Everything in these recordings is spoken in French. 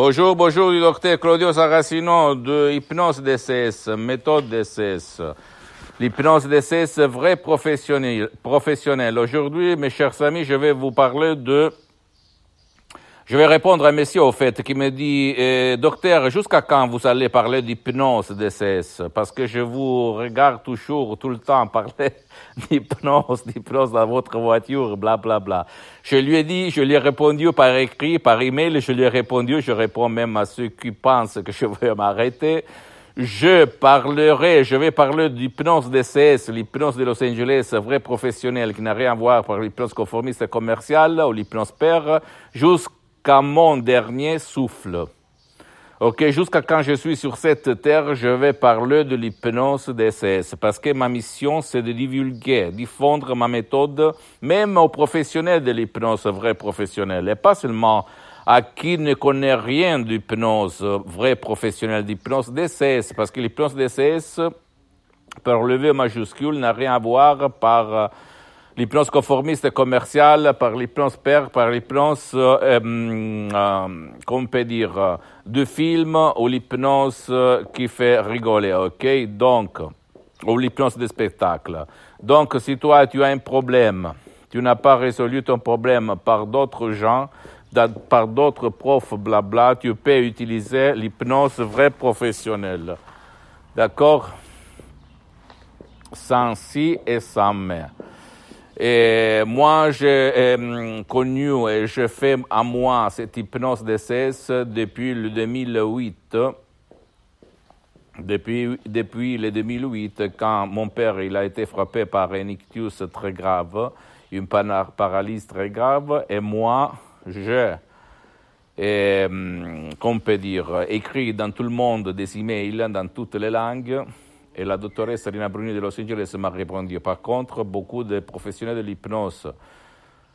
Bonjour, bonjour du docteur Claudio Saracino de Hypnose DCS, méthode DCS. L'hypnose DCS, vrai professionnel. professionnel. Aujourd'hui, mes chers amis, je vais vous parler de je vais répondre à monsieur, au fait, qui me dit, eh, docteur, jusqu'à quand vous allez parler d'hypnose DCS Parce que je vous regarde toujours, tout le temps, parler d'hypnose, d'hypnose dans votre voiture, bla, bla, bla. Je lui ai dit, je lui ai répondu par écrit, par email, je lui ai répondu, je réponds même à ceux qui pensent que je vais m'arrêter. Je parlerai, je vais parler d'hypnose DCS, l'hypnose de Los Angeles, vrai professionnel, qui n'a rien à voir avec l'hypnose conformiste commerciale ou l'hypnose père, jusqu'à jusqu'à mon dernier souffle. Ok, jusqu'à quand je suis sur cette terre, je vais parler de l'hypnose DCS parce que ma mission, c'est de divulguer, diffondre ma méthode, même aux professionnels de l'hypnose, vrais professionnels, et pas seulement à qui ne connaît rien d'hypnose, vrai professionnel d'hypnose DCS, parce que l'hypnose DCS, par le V majuscule, n'a rien à voir par l'hypnose conformiste commerciale, par l'hypnose père, par l'hypnose, euh, euh, on peut dire, euh, de film ou l'hypnose euh, qui fait rigoler, ok? Donc, ou l'hypnose de spectacle. Donc, si toi, tu as un problème, tu n'as pas résolu ton problème par d'autres gens, par d'autres profs, blabla, tu peux utiliser l'hypnose vraie professionnelle. D'accord? Sans si et sans mais. Et moi, j'ai euh, connu et je fais à moi cette hypnose DCS depuis le 2008. Depuis, depuis le 2008, quand mon père il a été frappé par un ictus très grave, une paralysie très grave, et moi, j'ai, euh, qu'on peut dire, écrit dans tout le monde des emails, dans toutes les langues, et la doctoresse Rina Bruni de Los Angeles m'a répondu. Par contre, beaucoup de professionnels de l'hypnose,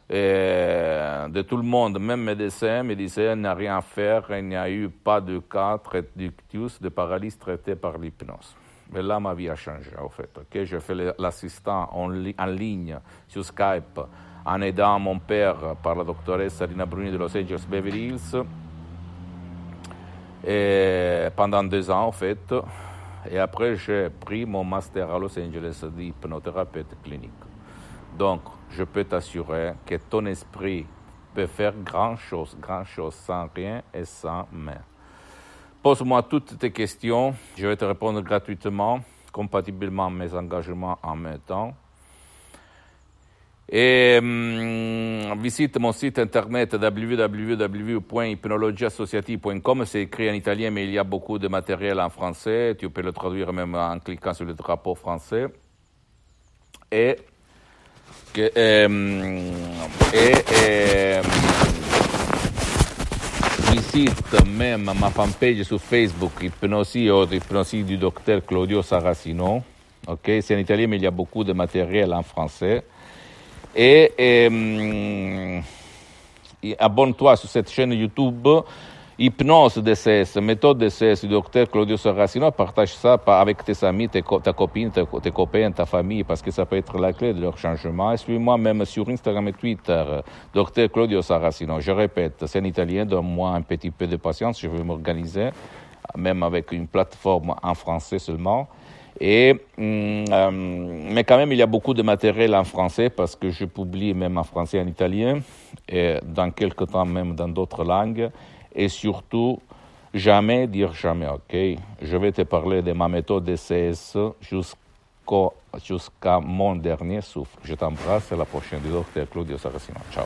de tout le monde, même médecins, me disaient qu'il n'y a rien à faire, il n'y a eu pas de cas de paralysie traité par l'hypnose. Mais là, ma vie a changé, en fait. Okay? Je fais l'assistant en, en, ligne sur Skype en aidant mon père par la doctoresse Rina Bruni de Los Angeles Beverly Hills. Pendant deux ans, en fait, et après, j'ai pris mon master à Los Angeles d'hypnothérapeute clinique. Donc, je peux t'assurer que ton esprit peut faire grand chose, grand chose sans rien et sans main. Pose-moi toutes tes questions, je vais te répondre gratuitement, compatiblement à mes engagements en même temps. Et hum, visite mon site internet www.hypnologieassociative.com. C'est écrit en italien, mais il y a beaucoup de matériel en français. Tu peux le traduire même en cliquant sur le drapeau français. Et, hum, hum, visite même ma fanpage sur Facebook, Hypnosie ou Hypnosie du docteur Claudio Saracino. Ok, c'est en italien, mais il y a beaucoup de matériel en français. Et, et, et abonne-toi sur cette chaîne YouTube Hypnose DCS, méthode DCS du docteur Claudio Saracino. Partage ça avec tes amis, tes, ta copine, tes, tes, copains, ta famille, parce que ça peut être la clé de leur changement. Et suis-moi même sur Instagram et Twitter, docteur Claudio Saracino. Je répète, c'est en italien, donne-moi un petit peu de patience, je vais m'organiser, même avec une plateforme en français seulement. Et, euh, mais quand même, il y a beaucoup de matériel en français parce que je publie même en français et en italien, et dans quelques temps même dans d'autres langues. Et surtout, jamais dire jamais, ok? Je vais te parler de ma méthode DCS jusqu'à mon dernier souffle. Je t'embrasse, à la prochaine du docteur Claudio Saracino. Ciao.